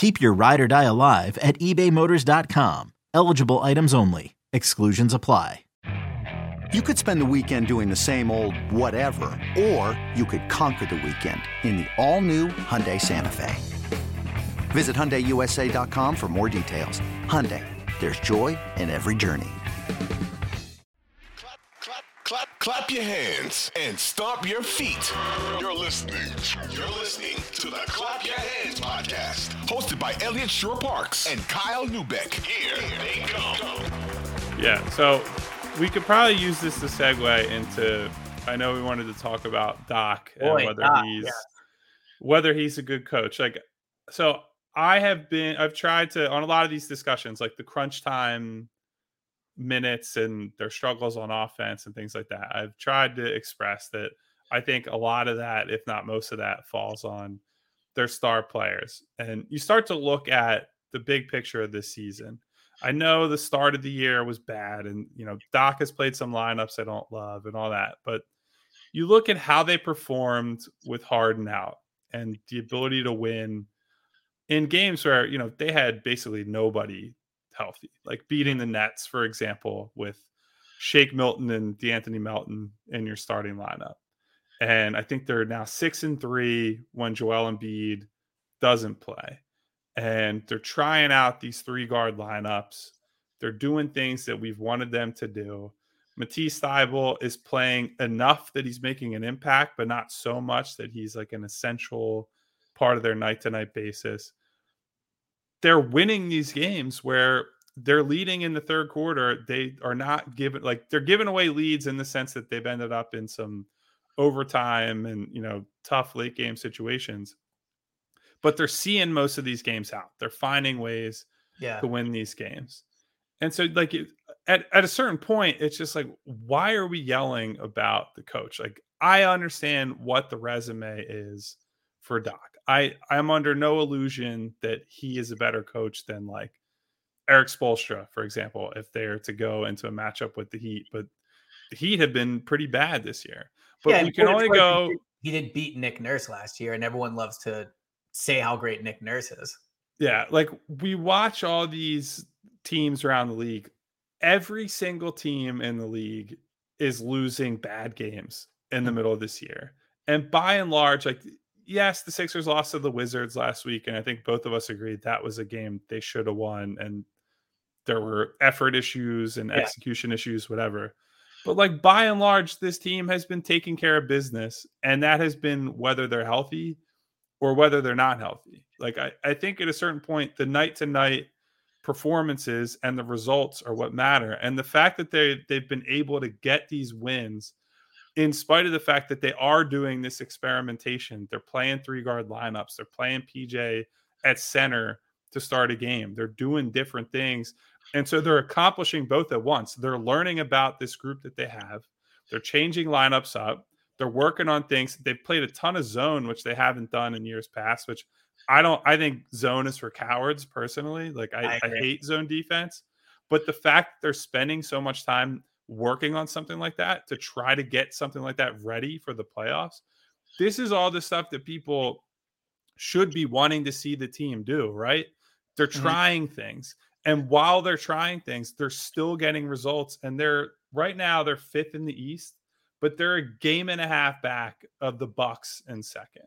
Keep your ride or die alive at ebaymotors.com. Eligible items only. Exclusions apply. You could spend the weekend doing the same old whatever, or you could conquer the weekend in the all-new Hyundai Santa Fe. Visit HyundaiUSA.com for more details. Hyundai, there's joy in every journey. Clap, clap, clap, clap your hands and stomp your feet. You're listening. You're listening to the Clap Your Hands podcast, hosted by Eliot Shorr-Parks and Kyle Neubeck. Here they go. Yeah, so we could probably use this to segue into. I know we wanted to talk about Doc Boy, and whether Doc, he's yes. whether he's a good coach. Like, so I have been. I've tried to on a lot of these discussions, like the crunch time minutes and their struggles on offense and things like that. I've tried to express that I think a lot of that, if not most of that, falls on their star players. And you start to look at the big picture of this season. I know the start of the year was bad, and you know Doc has played some lineups I don't love and all that, but you look at how they performed with Harden out and the ability to win in games where you know they had basically nobody healthy, like beating the Nets, for example, with Shake Milton and De'Anthony Melton in your starting lineup. And I think they're now six and three when Joel Embiid doesn't play. And they're trying out these three guard lineups. They're doing things that we've wanted them to do. Matisse Thybulle is playing enough that he's making an impact, but not so much that he's like an essential part of their night to night basis. They're winning these games where they're leading in the third quarter. They are not giving like they're giving away leads in the sense that they've ended up in some overtime and you know tough late game situations. But they're seeing most of these games out. They're finding ways Yeah. to win these games. And so, like, at, at a certain point, it's just like, why are we yelling about the coach? Like, I understand what the resume is for Doc. I, I'm under no illusion that he is a better coach than like Erik Spoelstra, for example, if they're to go into a matchup with the Heat. But the Heat have been pretty bad this year. But Yeah, we and can only go. He did, he did beat Nick Nurse last year, and everyone loves to say how great Nick Nurse is. Yeah, like we watch all these teams around the league. Every single team in the league is losing bad games in the mm. middle of this year. And by and large, like yes, the Sixers lost to the Wizards last week, and I think both of us agreed that was a game they should have won. And there were effort issues and Yeah. execution issues, whatever. But like by and large, this team has been taking care of business, and that has been whether they're healthy or whether they're not healthy. Like I, I think at a certain point, the night to night performances and the results are what matter. And the fact that they they've been able to get these wins in spite of the fact that they are doing this experimentation, they're playing three guard lineups, they're playing PJ at center to start a game. They're doing different things. And so they're accomplishing both at once. They're learning about this group that they have. They're changing lineups up. They're working on things. They've played a ton of zone, which they haven't done in years past, which I don't I think zone is for cowards personally. Like I, I I, hate zone defense. But the fact that they're spending so much time working on something like that to try to get something like that ready for the playoffs, this is all the stuff that people should be wanting to see the team do, right? They're Mhm. trying things. And while they're trying things, they're still getting results. And they're right now they're fifth in the East, but they're a game and a half back of the Bucks in second.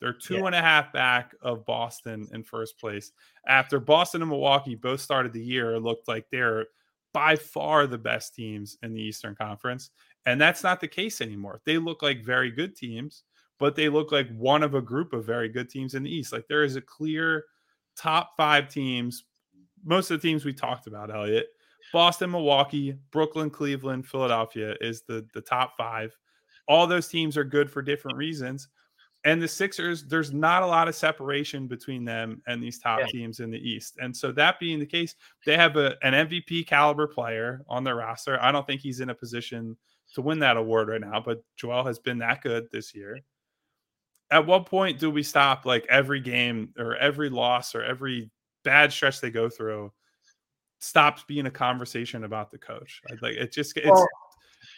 They're two Yeah. and a half back of Boston in first place. After Boston and Milwaukee both started the year, it looked like they're by far the best teams in the Eastern Conference. And that's not the case anymore. They look like very good teams, but they look like one of a group of very good teams in the East. Like there is a clear top five teams. Most of the teams we talked about, Eliot, Boston, Milwaukee, Brooklyn, Cleveland, Philadelphia is the the top five. All those teams are good for different reasons. And the Sixers, there's not a lot of separation between them and these top yeah. teams in the East. And so that being the case, they have a, an MVP caliber player on their roster. I don't think he's in a position to win that award right now, but Joel has been that good this year. At what point do we stop like every game or every loss or every bad stretch they go through stops being a conversation about the coach? Like it just it's well,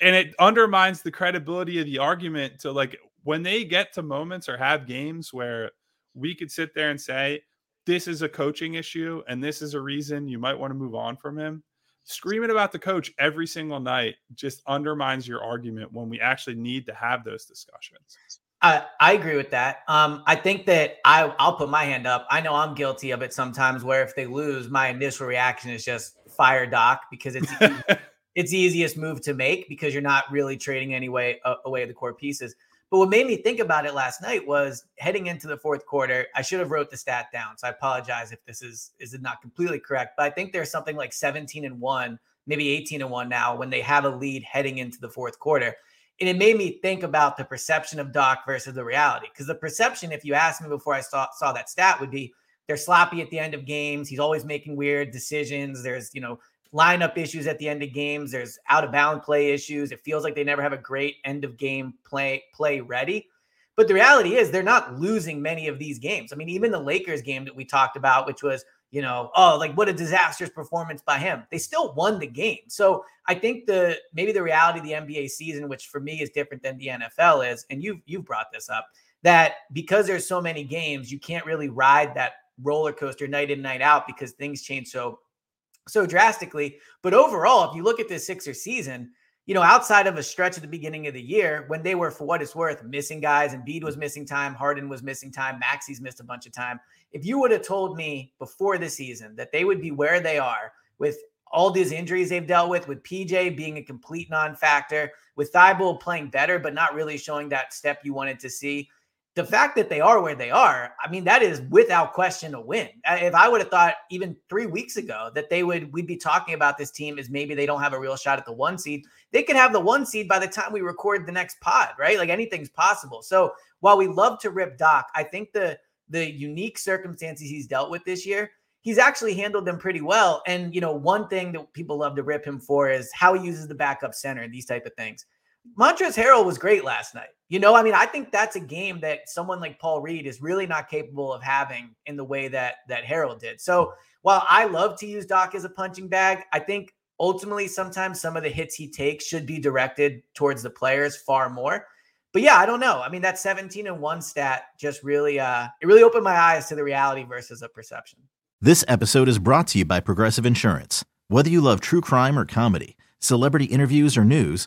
and it undermines the credibility of the argument to like when they get to moments or have games where we could sit there and say this is a coaching issue and this is a reason you might want to move on from him screaming about the coach every single night just undermines your argument when we actually need to have those discussions I, I agree with that. Um, I think that I, I'll put my hand up. I know I'm guilty of it sometimes where if they lose, my initial reaction is just fire Doc because it's it's the easiest move to make because you're not really trading any way uh, away the core pieces. But what made me think about it last night was heading into the fourth quarter. I should have wrote the stat down, so I apologize if this is is not completely correct. But I think there's something like 17 and one, maybe 18 and one now when they have a lead heading into the fourth quarter. And it made me think about the perception of Doc versus the reality. Because the perception, if you asked me before I saw saw that stat, would be they're sloppy at the end of games. He's always making weird decisions. There's, you know, lineup issues at the end of games. There's out of bound play issues. It feels like they never have a great end of game play play ready. But the reality is they're not losing many of these games. I mean, even the Lakers game that we talked about, which was, you know, oh, like what a disastrous performance by him. They still won the game. So I think the maybe the reality of the NBA season, which for me is different than the NFL is, and you've you've brought this up, that because there's so many games, you can't really ride that roller coaster night in, night out because things change so so drastically. But overall, if you look at this Sixer season, you know, outside of a stretch at the beginning of the year when they were, for what it's worth, missing guys, and Embiid was missing time, Harden was missing time, Maxey's missed a bunch of time. If you would have told me before the season that they would be where they are with all these injuries they've dealt with, with PJ being a complete non-factor, with Thybulle playing better but not really showing that step you wanted to see, the fact that they are where they are, I mean, that is without question a win. If I would have thought even three weeks ago that they would, we'd be talking about this team as maybe they don't have a real shot at the one seed, they could have the one seed by the time we record the next pod, right? Like anything's possible. So while we love to rip Doc, I think the the unique circumstances he's dealt with this year, he's actually handled them pretty well. And you know, one thing that people love to rip him for is how he uses the backup center and these type of things. Montrezl Harrell was great last night. You know, I mean, I think that's a game that someone like Paul Reed is really not capable of having in the way that that Harrell did. So while I love to use Doc as a punching bag, I think ultimately sometimes some of the hits he takes should be directed towards the players far more. But yeah, I don't know. I mean, that 17 and 1 stat just really uh it really opened my eyes to the reality versus a perception. This episode is brought to you by Progressive Insurance. Whether you love true crime or comedy, celebrity interviews or news,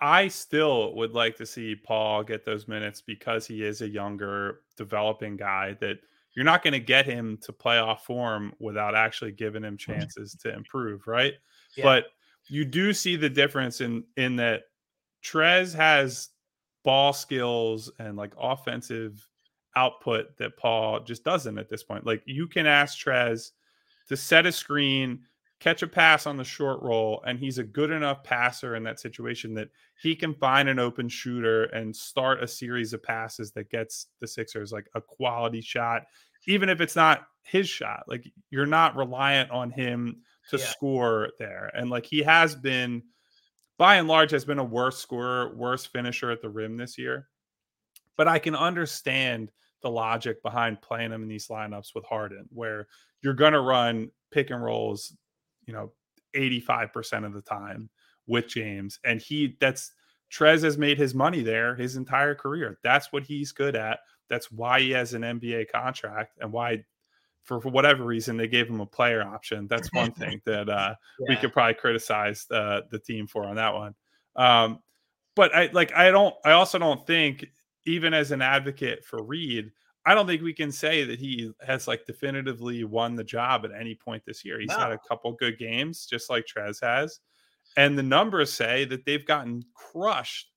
I still would like to see Paul get those minutes because he is a younger, developing guy that you're not going to get him to playoff form without actually giving him chances to improve, right? Yeah. But you do see the difference in in that Trez has ball skills and like offensive output that Paul just doesn't at this point. Like you can ask Trez to set a screen catch a pass on the short roll, and he's a good enough passer in that situation that he can find an open shooter and start a series of passes that gets the Sixers like a quality shot, even if it's not his shot. Like you're not reliant on him to yeah. score there. And like he has been, by and large, has been a worse scorer, worse finisher at the rim this year. But I can understand the logic behind playing him in these lineups with Harden, where you're going to run pick and rolls you know 85% of the time with James and he that's Trez has made his money there his entire career. That's what he's good at. That's why he has an NBA contract and why for, for whatever reason they gave him a player option. That's one thing that uh, yeah. we could probably criticize the the team for on that one. Um, but I like I don't I also don't think even as an advocate for Reed, I don't think we can say that he has like definitively won the job at any point this year. He's no. had a couple good games, just like Trez has. And the numbers say that they've gotten crushed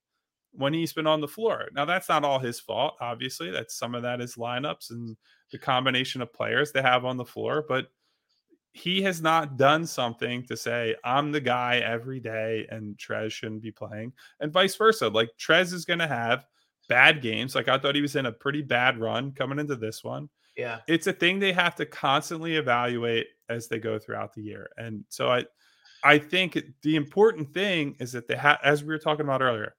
when he's been on the floor. Now, that's not all his fault, obviously. That's some of that is lineups and the combination of players they have on the floor. But he has not done something to say, I'm the guy every day and Trez shouldn't be playing, and vice versa. Like Trez is going to have bad games. Like I thought he was in a pretty bad run coming into this one. Yeah. It's a thing they have to constantly evaluate as they go throughout the year. And so I I think the important thing is that they have as we were talking about earlier,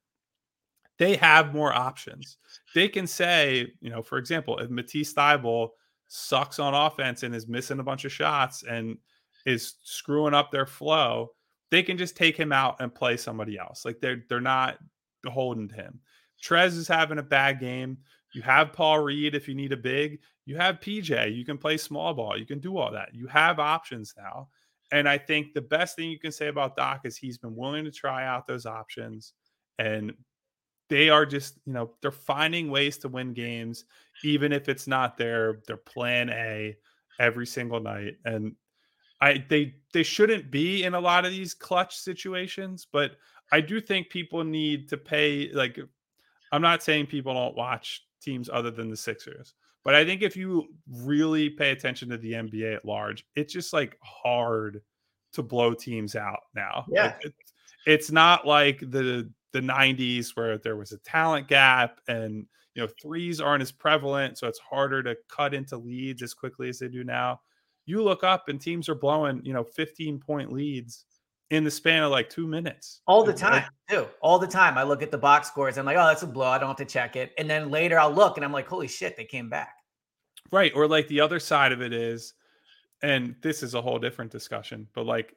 they have more options. They can say, you know, for example, if Matisse Thybulle sucks on offense and is missing a bunch of shots and is screwing up their flow, they can just take him out and play somebody else. Like they're they're not beholden to him. Trez is having a bad game. You have Paul Reed if you need a big. You have PJ. You can play small ball. You can do all that. You have options now. And I think the best thing you can say about Doc is he's been willing to try out those options and they are just, you know, they're finding ways to win games even if it's not their their plan A every single night. And I they they shouldn't be in a lot of these clutch situations, but I do think people need to pay like I'm not saying people don't watch teams other than the Sixers, but I think if you really pay attention to the NBA at large, it's just like hard to blow teams out now. Yeah. Like, it's, it's not like the the 90s where there was a talent gap and you know threes aren't as prevalent so it's harder to cut into leads as quickly as they do now you look up and teams are blowing you know 15 point leads in the span of like two minutes. All the time too. All the time i look at the box scores i'm like oh that's a blow i don't have to check it. And then later i'll look and i'm like holy shit they came back. Right or like the other side of it is and this is a whole different discussion but like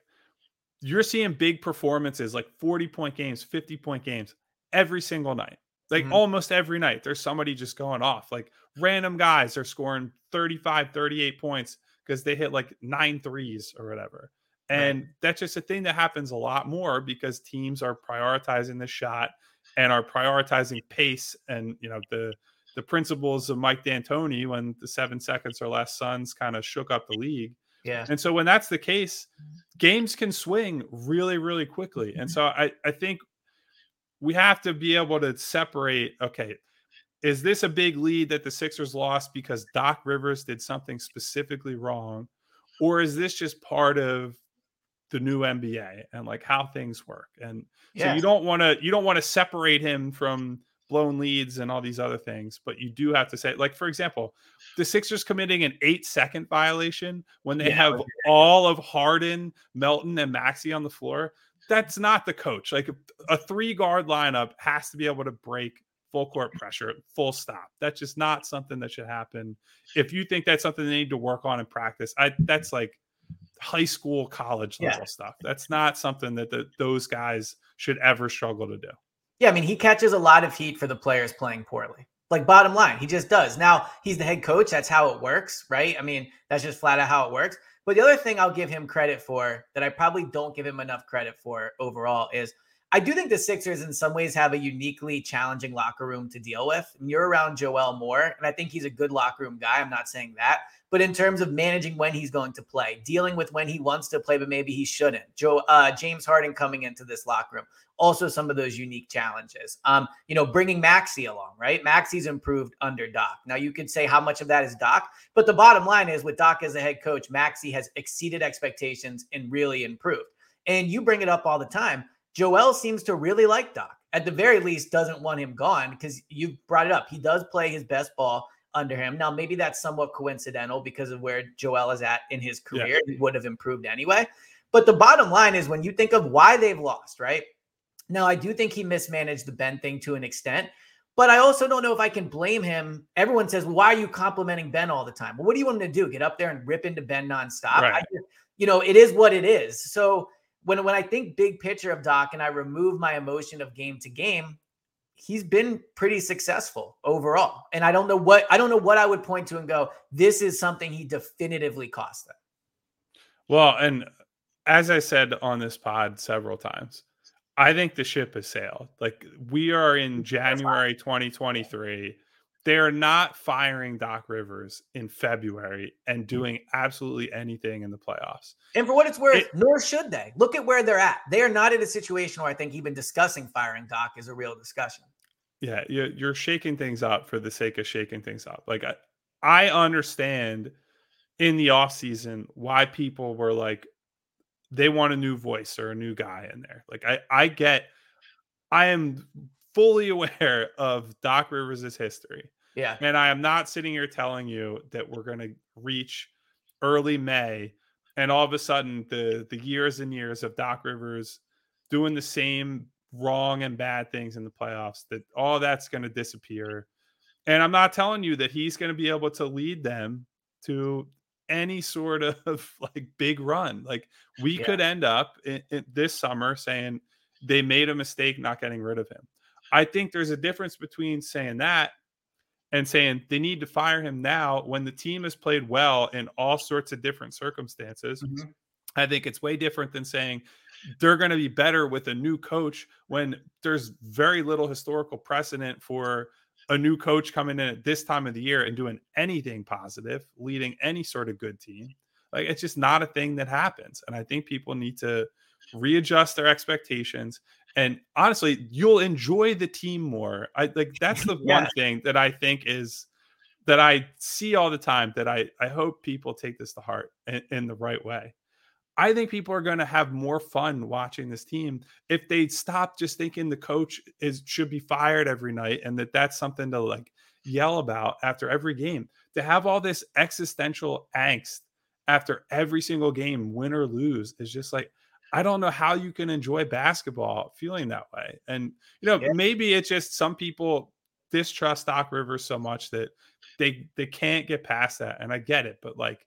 you're seeing big performances like 40 point games 50 point games every single night like mm-hmm. almost every night there's somebody just going off like random guys are scoring 35 38 points because they hit like nine threes or whatever and right. that's just a thing that happens a lot more because teams are prioritizing the shot and are prioritizing pace and you know the the principles of Mike D'Antoni when the seven seconds or less Suns kind of shook up the league. Yeah. And so when that's the case, games can swing really, really quickly. And mm-hmm. so I, I think we have to be able to separate okay, is this a big lead that the Sixers lost because Doc Rivers did something specifically wrong? Or is this just part of the new NBA and like how things work? And so you don't want to you don't want to separate him from blown leads and all these other things, but you do have to say, like, for example, the Sixers committing an eight second violation when they yeah, have all of Harden, Melton, and Maxey on the floor. That's not the coach. Like a three guard lineup has to be able to break full court pressure, full stop. That's just not something that should happen. If you think that's something they need to work on in practice, I that's like high school, college level yeah. stuff. That's not something that the, those guys should ever struggle to do. Yeah, I mean, he catches a lot of heat for the players playing poorly. Like bottom line, he just does. Now he's the head coach. That's how it works, right? I mean, that's just flat out how it works. But the other thing I'll give him credit for that I probably don't give him enough credit for overall is I do think the Sixers in some ways have a uniquely challenging locker room to deal with. And you're around Joel more, and I think he's a good locker room guy. I'm not saying that. But in terms of managing when he's going to play, dealing with when he wants to play, but maybe he shouldn't. Joe uh, James Harden coming into this locker room, also some of those unique challenges. Um, you know, bringing Maxey along, right? Maxey's improved under Doc. Now you could say how much of that is Doc, but the bottom line is with Doc as a head coach, Maxey has exceeded expectations and really improved. And you bring it up all the time. Joel seems to really like Doc. At the very least, doesn't want him gone because you brought it up. He does play his best ball under him. Now, maybe that's somewhat coincidental because of where Joel is at in his career. Yeah. He would have improved anyway. But the bottom line is when you think of why they've lost, right? Now, I do think he mismanaged the Ben thing to an extent, but I also don't know if I can blame him. Everyone says, why are you complimenting Ben all the time? Well, what do you want him to do? Get up there and rip into Ben nonstop? Right. Just, you know, it is what it is. So when when I think big picture of Doc and I remove my emotion of game to game, he's been pretty successful overall. And I don't know what I don't know what I would point to and go, this is something he definitively cost them. Well, and as I said on this pod several times, I think the ship has sailed. Like we are in January 2023. They're not firing Doc Rivers in February and mm. doing absolutely anything in the playoffs. And for what it's worth, it, nor should they. Look at where they're at. They are not in a situation where I think even discussing firing Doc is a real discussion. Yeah, you're shaking things up for the sake of shaking things up. Like I, I understand in the offseason why people were like they want a new voice or a new guy in there. Like I I get I am fully aware of Doc Rivers' history. Yeah. And I am not sitting here telling you that we're going to reach early May and all of a sudden the the years and years of Doc Rivers doing the same wrong and bad things in the playoffs that all that's going to disappear. And I'm not telling you that he's going to be able to lead them to any sort of like big run. Like we yeah. could end up in, in this summer saying they made a mistake not getting rid of him. I think there's a difference between saying that and saying they need to fire him now when the team has played well in all sorts of different circumstances. Mm-hmm. I think it's way different than saying they're going to be better with a new coach when there's very little historical precedent for a new coach coming in at this time of the year and doing anything positive, leading any sort of good team. Like it's just not a thing that happens. And I think people need to readjust their expectations. And honestly, you'll enjoy the team more. I like that's the yeah. one thing that I think is that I see all the time that I I hope people take this to heart in, in the right way. I think people are going to have more fun watching this team if they stop just thinking the coach is should be fired every night and that that's something to like yell about after every game. To have all this existential angst after every single game, win or lose, is just like I don't know how you can enjoy basketball feeling that way. And you know, yeah. maybe it's just some people distrust Doc Rivers so much that they they can't get past that. And I get it, but like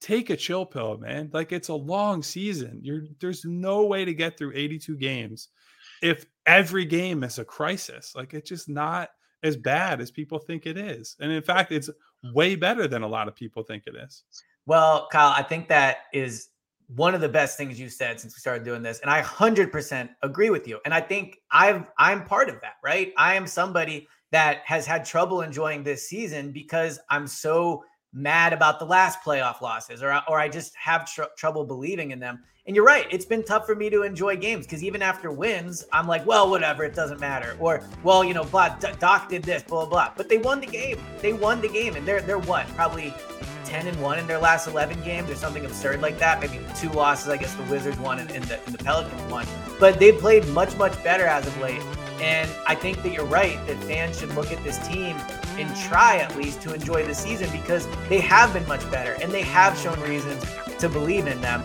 take a chill pill, man. Like it's a long season. You're there's no way to get through 82 games if every game is a crisis. Like it's just not as bad as people think it is. And in fact, it's way better than a lot of people think it is. Well, Kyle, I think that is one of the best things you said since we started doing this and I 100% agree with you. And I think I've I'm part of that, right? I am somebody that has had trouble enjoying this season because I'm so mad about the last playoff losses or or I just have tr- trouble believing in them. And you're right, it's been tough for me to enjoy games because even after wins, I'm like, well, whatever, it doesn't matter. Or well, you know, blah, Doc did this, blah blah. But they won the game. They won the game, and they're they're what probably 10 and 1 in their last 11 games or something absurd like that. Maybe two losses. I guess the Wizards won and, and, the, and the Pelicans won. But they played much, much better as of late. And I think that you're right that fans should look at this team and try at least to enjoy the season because they have been much better and they have shown reasons to believe in them.